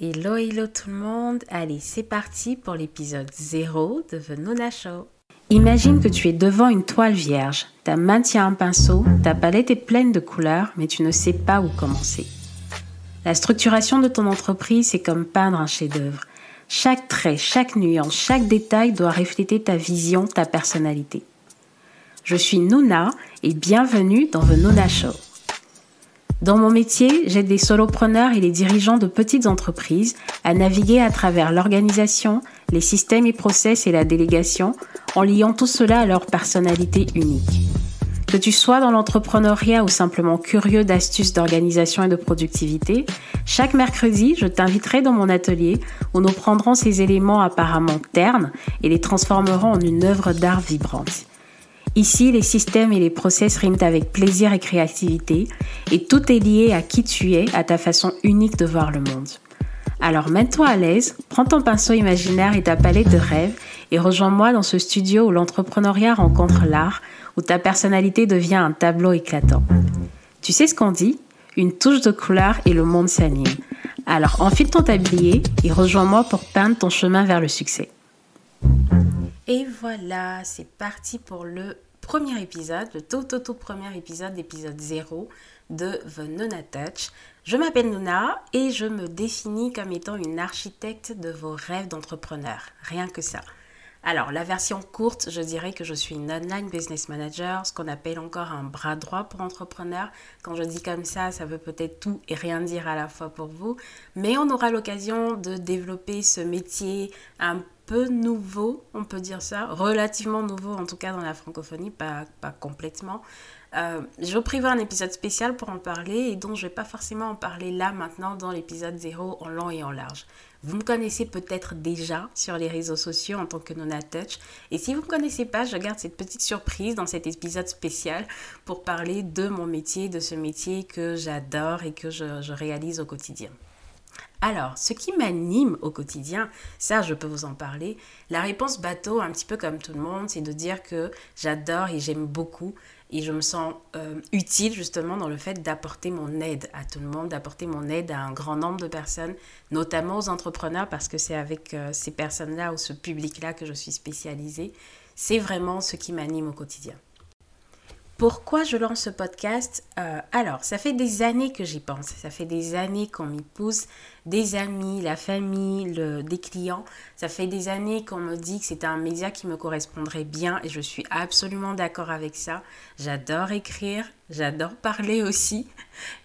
Hello, hello tout le monde. Allez, c'est parti pour l'épisode 0 de The Nona Show. Imagine que tu es devant une toile vierge. Ta main tient un pinceau, ta palette est pleine de couleurs, mais tu ne sais pas où commencer. La structuration de ton entreprise, c'est comme peindre un chef-d'œuvre. Chaque trait, chaque nuance, chaque détail doit refléter ta vision, ta personnalité. Je suis Nona et bienvenue dans The Nona Show. Dans mon métier, j'aide les solopreneurs et les dirigeants de petites entreprises à naviguer à travers l'organisation, les systèmes et process et la délégation en liant tout cela à leur personnalité unique. Que tu sois dans l'entrepreneuriat ou simplement curieux d'astuces d'organisation et de productivité, chaque mercredi, je t'inviterai dans mon atelier où nous prendrons ces éléments apparemment ternes et les transformerons en une œuvre d'art vibrante. Ici, les systèmes et les process riment avec plaisir et créativité, et tout est lié à qui tu es, à ta façon unique de voir le monde. Alors mets-toi à l'aise, prends ton pinceau imaginaire et ta palette de rêves, et rejoins-moi dans ce studio où l'entrepreneuriat rencontre l'art, où ta personnalité devient un tableau éclatant. Tu sais ce qu'on dit? Une touche de couleur et le monde s'anime. Alors enfile ton tablier et rejoins-moi pour peindre ton chemin vers le succès. Et voilà, c'est parti pour le premier épisode, le tout, tout, tout premier épisode, l'épisode 0 de The Nona Touch. Je m'appelle Nona et je me définis comme étant une architecte de vos rêves d'entrepreneur. Rien que ça. Alors, la version courte, je dirais que je suis une online business manager, ce qu'on appelle encore un bras droit pour entrepreneur. Quand je dis comme ça, ça veut peut-être tout et rien dire à la fois pour vous, mais on aura l'occasion de développer ce métier un peu nouveau, on peut dire ça, relativement nouveau en tout cas dans la francophonie, pas, pas complètement. Euh, je prévois un épisode spécial pour en parler et dont je ne vais pas forcément en parler là maintenant dans l'épisode 0 en long et en large. Vous me connaissez peut-être déjà sur les réseaux sociaux en tant que Nona Touch. Et si vous ne me connaissez pas, je garde cette petite surprise dans cet épisode spécial pour parler de mon métier, de ce métier que j'adore et que je réalise au quotidien. Alors, ce qui m'anime au quotidien, ça je peux vous en parler. La réponse bateau, un petit peu comme tout le monde, c'est de dire que j'adore et j'aime beaucoup et je me sens euh, utile justement dans le fait d'apporter mon aide à tout le monde, d'apporter mon aide à un grand nombre de personnes, notamment aux entrepreneurs parce que c'est avec euh, ces personnes-là ou ce public-là que je suis spécialisée. C'est vraiment ce qui m'anime au quotidien. Pourquoi je lance ce podcast? Euh, Alors, ça fait des années que j'y pense. Ça fait des années qu'on m'y pousse. Des amis, la famille, des clients. Ça fait des années qu'on me dit que c'était un média qui me correspondrait bien et je suis absolument d'accord avec ça. J'adore écrire, j'adore parler aussi.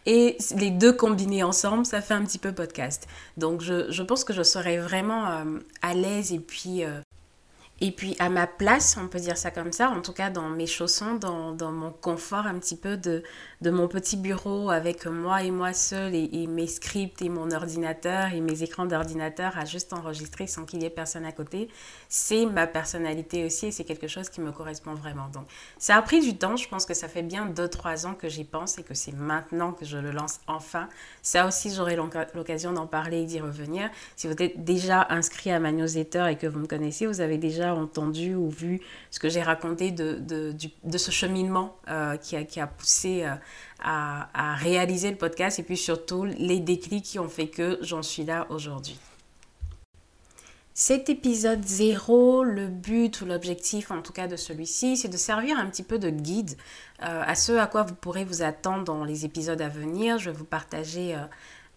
Et les deux combinés ensemble, ça fait un petit peu podcast. Donc, je, pense que je serais vraiment euh, à l'aise et puis euh, et puis à ma place, on peut dire ça comme ça, en tout cas dans mes chaussons, dans, dans mon confort un petit peu de, de mon petit bureau avec moi et moi seul et, mes scripts et mon ordinateur et mes écrans d'ordinateur à juste enregistrer sans qu'il y ait personne à côté, c'est ma personnalité aussi et c'est quelque chose qui me correspond vraiment. Donc ça a pris du temps, je pense que ça fait bien 2-3 ans que j'y pense et que c'est maintenant que je le lance enfin. Ça aussi j'aurai l'occasion d'en parler et d'y revenir. Si vous êtes déjà inscrit à ma newsletter et que vous me connaissez, vous avez déjà entendu ou vu ce que j'ai raconté de, de, de, ce cheminement euh, qui, a, qui, a, poussé euh, à, réaliser le podcast et puis surtout les déclics qui ont fait que j'en suis là aujourd'hui. Cet épisode 0, le but ou l'objectif en tout cas de celui-ci, c'est de servir un petit peu de guide euh, à ce à quoi vous pourrez vous attendre dans les épisodes à venir. Je vais vous partager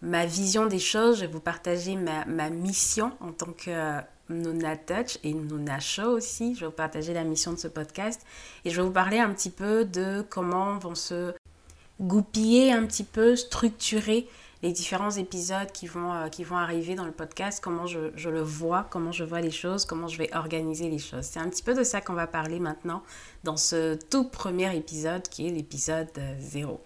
ma vision des choses, je vais vous partager ma, ma mission en tant que Nuna Touch et Nuna Show aussi. Je vais vous partager la mission de ce podcast et je vais vous parler un petit peu de comment vont se goupiller un petit peu, structurer les différents épisodes qui vont, euh, arriver dans le podcast, comment je, je, le vois, comment je vois les choses, comment je vais organiser les choses. C'est un petit peu de ça qu'on va parler maintenant dans ce tout premier épisode qui est l'épisode 0.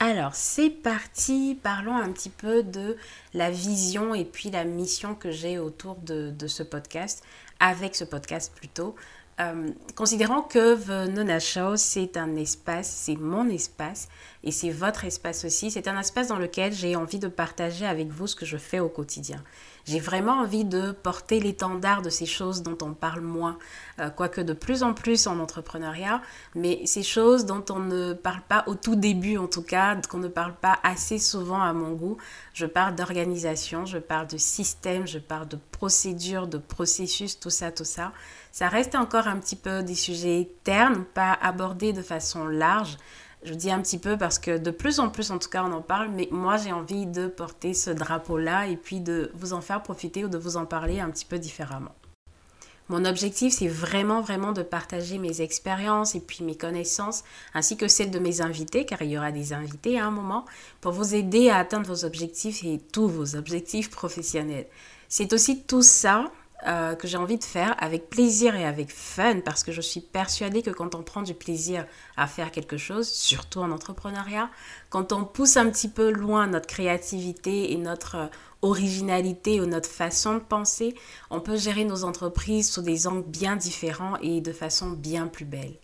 Alors, c'est parti. Parlons un petit peu de la vision et puis la mission que j'ai autour de, ce podcast, avec ce podcast plutôt. Euh, considérant que The Nona Show, c'est un espace, c'est mon espace et c'est votre espace aussi. C'est un espace dans lequel j'ai envie de partager avec vous ce que je fais au quotidien. J'ai vraiment envie de porter l'étendard de ces choses dont on parle moins, euh, quoique de plus en plus en entrepreneuriat, mais ces choses dont on ne parle pas au tout début en tout cas, qu'on ne parle pas assez souvent à mon goût. Je parle d'organisation, je parle de système, je parle de procédure, de processus, tout ça, tout ça. Ça reste encore un petit peu des sujets ternes, pas abordés de façon large. Je dis un petit peu parce que de plus en plus, en tout cas, on en parle, mais moi, j'ai envie de porter ce drapeau-là et puis de vous en faire profiter ou de vous en parler un petit peu différemment. Mon objectif, c'est vraiment, vraiment de partager mes expériences et puis mes connaissances, ainsi que celles de mes invités, car il y aura des invités à un moment, pour vous aider à atteindre vos objectifs et tous vos objectifs professionnels. C'est aussi tout ça euh, que j'ai envie de faire avec plaisir et avec fun parce que je suis persuadée que quand on prend du plaisir à faire quelque chose, surtout en entrepreneuriat, quand on pousse un petit peu loin notre créativité et notre euh, originalité ou notre façon de penser, on peut gérer nos entreprises sous des angles bien différents et de façon bien plus belle.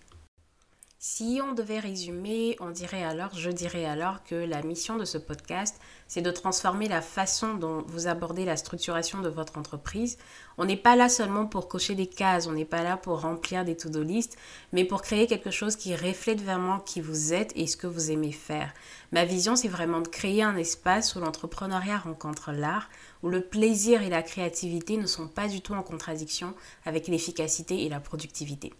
Si on devait résumer, on dirait alors, je dirais alors que la mission de ce podcast, c'est de transformer la façon dont vous abordez la structuration de votre entreprise. On n'est pas là seulement pour cocher des cases, on n'est pas là pour remplir des to-do list, mais pour créer quelque chose qui reflète vraiment qui vous êtes et ce que vous aimez faire. Ma vision, c'est vraiment de créer un espace où l'entrepreneuriat rencontre l'art, où le plaisir et la créativité ne sont pas du tout en contradiction avec l'efficacité et la productivité.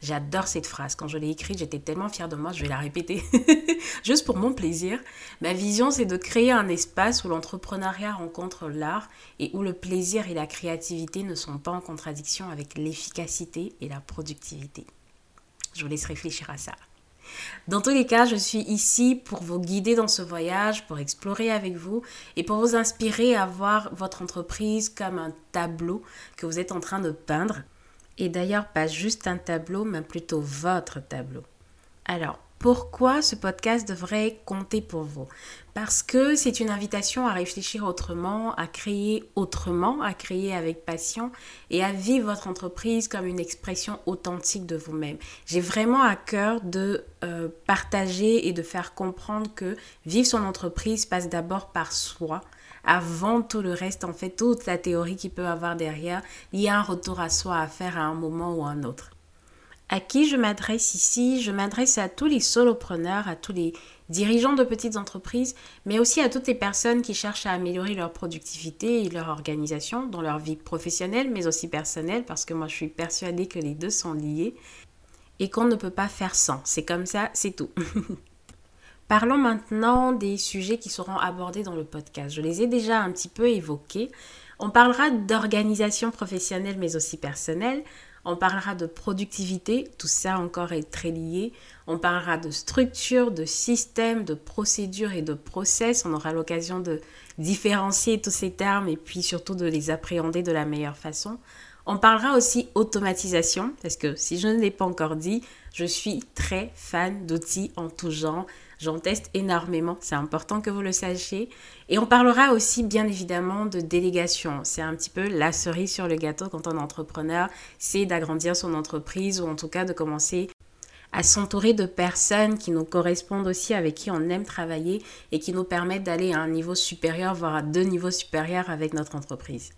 J'adore cette phrase. Quand je l'ai écrite, j'étais tellement fière de moi, je vais la répéter. Juste pour mon plaisir. Ma vision, c'est de créer un espace où l'entrepreneuriat rencontre l'art et où le plaisir et la créativité ne sont pas en contradiction avec l'efficacité et la productivité. Je vous laisse réfléchir à ça. Dans tous les cas, je suis ici pour vous guider dans ce voyage, pour explorer avec vous et pour vous inspirer à voir votre entreprise comme un tableau que vous êtes en train de peindre et d'ailleurs pas juste un tableau, mais plutôt votre tableau. Alors, pourquoi ce podcast devrait compter pour vous? Parce que c'est une invitation à réfléchir autrement, à créer autrement, à créer avec passion et à vivre votre entreprise comme une expression authentique de vous-même. J'ai vraiment à cœur de euh, partager et de faire comprendre que vivre son entreprise passe d'abord par soi, avant tout le reste, en fait, toute la théorie qu'il peut avoir derrière, il y a un retour à soi à faire à un moment ou à un autre. À qui je m'adresse ici? Je m'adresse à tous les solopreneurs, à tous les dirigeants de petites entreprises, mais aussi à toutes les personnes qui cherchent à améliorer leur productivité et leur organisation dans leur vie professionnelle, mais aussi personnelle, parce que moi je suis persuadée que les deux sont liés et qu'on ne peut pas faire sans. C'est comme ça, c'est tout. Parlons maintenant des sujets qui seront abordés dans le podcast. Je les ai déjà un petit peu évoqués. On parlera d'organisation professionnelle mais aussi personnelle. On parlera de productivité, tout ça encore est très lié. On parlera de structure, de système, de procédure et de process. On aura l'occasion de différencier tous ces termes et puis surtout de les appréhender de la meilleure façon. On parlera aussi automatisation, parce que si je ne l'ai pas encore dit, je suis très fan d'outils en tout genre. J'en teste énormément, c'est important que vous le sachiez. Et on parlera aussi bien évidemment de délégation. C'est un petit peu la cerise sur le gâteau quand on est entrepreneur, c'est d'agrandir son entreprise ou en tout cas de commencer à s'entourer de personnes qui nous correspondent aussi, avec qui on aime travailler et qui nous permettent d'aller à un niveau supérieur, voire à deux niveaux supérieurs avec notre entreprise.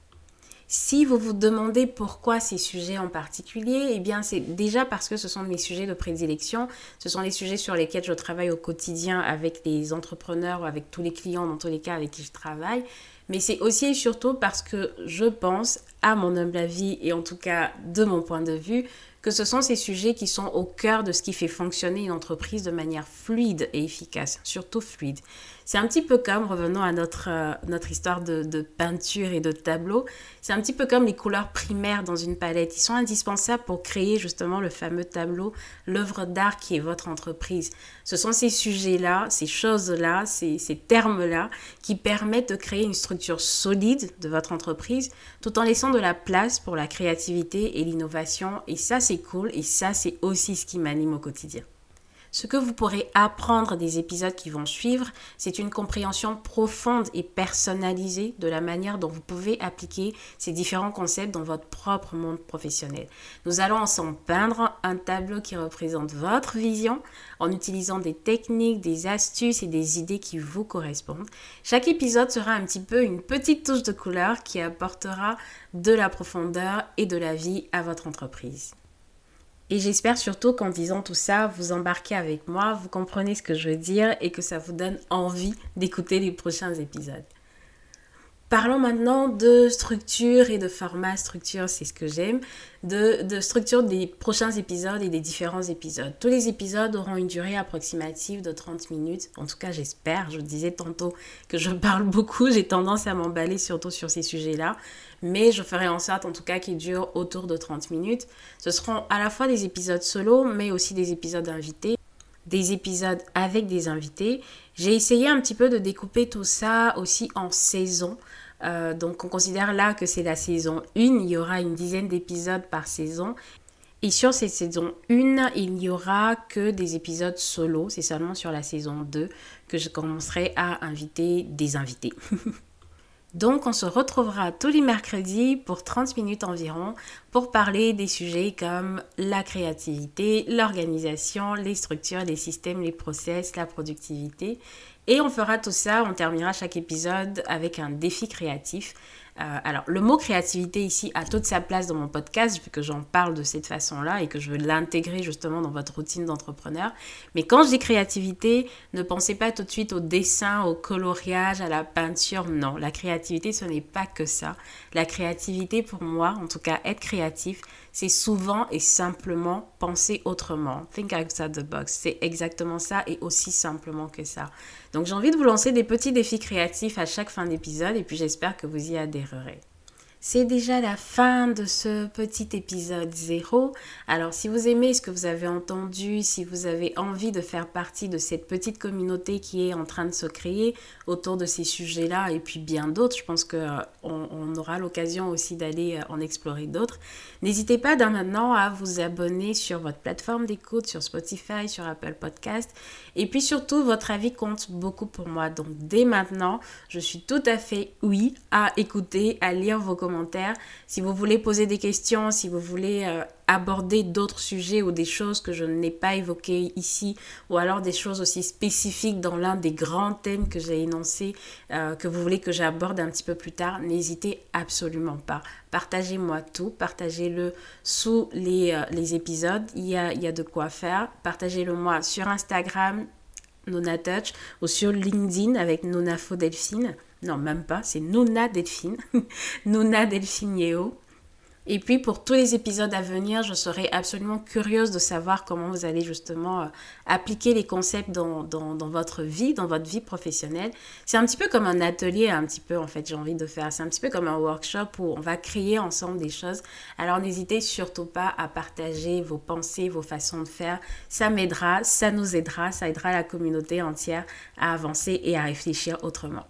Si vous vous demandez pourquoi ces sujets en particulier, eh bien c'est déjà parce que ce sont mes sujets de prédilection, ce sont les sujets sur lesquels je travaille au quotidien avec les entrepreneurs ou avec tous les clients dans tous les cas avec qui je travaille, mais c'est aussi et surtout parce que je pense, à mon humble avis et en tout cas de mon point de vue, que ce sont ces sujets qui sont au cœur de ce qui fait fonctionner une entreprise de manière fluide et efficace, surtout fluide. C'est un petit peu comme, revenons à notre, euh, notre histoire de, peinture et de tableau, c'est un petit peu comme les couleurs primaires dans une palette. Ils sont indispensables pour créer justement le fameux tableau, l'œuvre d'art qui est votre entreprise. Ce sont ces sujets-là, ces choses-là, ces, ces termes-là qui permettent de créer une structure solide de votre entreprise tout en laissant de la place pour la créativité et l'innovation. Et ça, c'est cool et ça, c'est aussi ce qui m'anime au quotidien. Ce que vous pourrez apprendre des épisodes qui vont suivre, c'est une compréhension profonde et personnalisée de la manière dont vous pouvez appliquer ces différents concepts dans votre propre monde professionnel. Nous allons ensemble peindre un tableau qui représente votre vision en utilisant des techniques, des astuces et des idées qui vous correspondent. Chaque épisode sera un petit peu une petite touche de couleur qui apportera de la profondeur et de la vie à votre entreprise. Et j'espère surtout qu'en disant tout ça, vous embarquez avec moi, vous comprenez ce que je veux dire et que ça vous donne envie d'écouter les prochains épisodes. Parlons maintenant de structure et de format. Structure, c'est ce que j'aime. De, de, structure des prochains épisodes et des différents épisodes. Tous les épisodes auront une durée approximative de 30 minutes. En tout cas, j'espère. Je disais tantôt que je parle beaucoup. J'ai tendance à m'emballer surtout sur ces sujets-là. Mais je ferai en sorte, en tout cas, qu'ils durent autour de 30 minutes. Ce seront à la fois des épisodes solo, mais aussi des épisodes invités des épisodes avec des invités. J'ai essayé un petit peu de découper tout ça aussi en saisons. Euh, donc on considère là que c'est la saison 1, il y aura une dizaine d'épisodes par saison. Et sur cette saison 1, il n'y aura que des épisodes solo, c'est seulement sur la saison 2 que je commencerai à inviter des invités. Donc on se retrouvera tous les mercredis pour 30 minutes environ pour parler des sujets comme la créativité, l'organisation, les structures, les systèmes, les process, la productivité. Et on fera tout ça, on terminera chaque épisode avec un défi créatif euh, alors, le mot créativité ici a toute sa place dans mon podcast, vu que j'en parle de cette façon-là et que je veux l'intégrer justement dans votre routine d'entrepreneur. Mais quand je dis créativité, ne pensez pas tout de suite au dessin, au coloriage, à la peinture. Non, la créativité, ce n'est pas que ça. La créativité, pour moi, en tout cas, être créatif, c'est souvent et simplement penser autrement. Think outside the box. C'est exactement ça et aussi simplement que ça. Donc j'ai envie de vous lancer des petits défis créatifs à chaque fin d'épisode et puis j'espère que vous y adhérerez. C'est déjà la fin de ce petit épisode 0. Alors si vous aimez ce que vous avez entendu, si vous avez envie de faire partie de cette petite communauté qui est en train de se créer autour de ces sujets-là et puis bien d'autres, je pense qu'on euh, on aura l'occasion aussi d'aller euh, en explorer d'autres. N'hésitez pas dès maintenant à vous abonner sur votre plateforme d'écoute, sur Spotify, sur Apple Podcast. Et puis surtout, votre avis compte beaucoup pour moi. Donc dès maintenant, je suis tout à fait oui à écouter, à lire vos commentaires si vous voulez poser des questions, si vous voulez euh, aborder d'autres sujets ou des choses que je n'ai pas évoquées ici, ou alors des choses aussi spécifiques dans l'un des grands thèmes que j'ai énoncés, euh, que vous voulez que j'aborde un petit peu plus tard, n'hésitez absolument pas. Partagez-moi tout, partagez-le sous les, euh, épisodes, il y, a, de quoi faire. Partagez-le moi sur Instagram, Nona Touch, ou sur LinkedIn avec Nona Delphine. Non, même pas, c'est Nona Delphine. Nona Delphine Yeo. Et puis pour tous les épisodes à venir, je serai absolument curieuse de savoir comment vous allez justement euh, appliquer les concepts dans, dans, dans, votre vie, dans votre vie professionnelle. C'est un petit peu comme un atelier, un petit peu en fait, j'ai envie de faire. C'est un petit peu comme un workshop où on va créer ensemble des choses. Alors n'hésitez surtout pas à partager vos pensées, vos façons de faire. Ça m'aidera, ça nous aidera, ça aidera la communauté entière à avancer et à réfléchir autrement.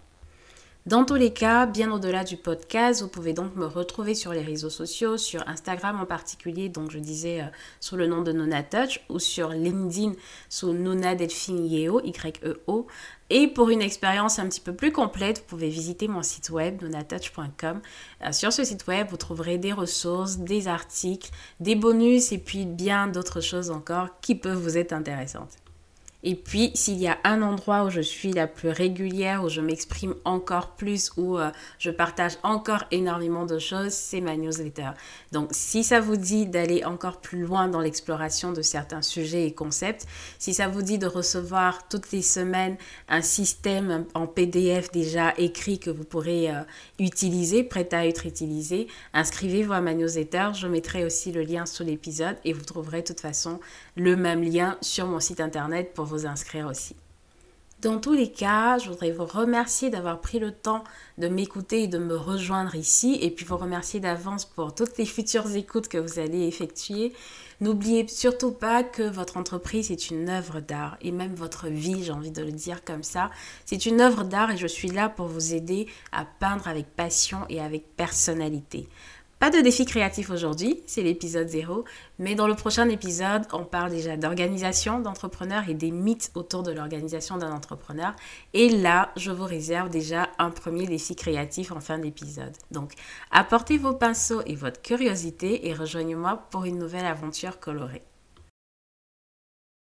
Dans tous les cas, bien au-delà du podcast, vous pouvez donc me retrouver sur les réseaux sociaux, sur Instagram en particulier, donc je disais euh, sous le nom de Nona Touch, ou sur LinkedIn sous Nona Delphine Yeo, Y-E-O. Et pour une expérience un petit peu plus complète, vous pouvez visiter mon site web nonatouch.com. Euh, sur ce site web, vous trouverez des ressources, des articles, des bonus et puis bien d'autres choses encore qui peuvent vous être intéressantes. Et puis, s'il y a un endroit où je suis la plus régulière, où je m'exprime encore plus, où euh, je partage encore énormément de choses, c'est ma newsletter. Donc, si ça vous dit d'aller encore plus loin dans l'exploration de certains sujets et concepts, si ça vous dit de recevoir toutes les semaines un système en PDF déjà écrit que vous pourrez euh, utiliser, prêt à être utilisé, inscrivez-vous à ma newsletter. Je mettrai aussi le lien sous l'épisode et vous trouverez de toute façon le même lien sur mon site internet pour inscrire aussi. Dans tous les cas, je voudrais vous remercier d'avoir pris le temps de m'écouter et de me rejoindre ici et puis vous remercier d'avance pour toutes les futures écoutes que vous allez effectuer. N'oubliez surtout pas que votre entreprise est une œuvre d'art et même votre vie, j'ai envie de le dire comme ça. C'est une œuvre d'art et je suis là pour vous aider à peindre avec passion et avec personnalité. Pas de défi créatif aujourd'hui, c'est l'épisode 0, mais dans le prochain épisode, on parle déjà d'organisation d'entrepreneurs et des mythes autour de l'organisation d'un entrepreneur. Et là, je vous réserve déjà un premier défi créatif en fin d'épisode. Donc, apportez vos pinceaux et votre curiosité et rejoignez-moi pour une nouvelle aventure colorée.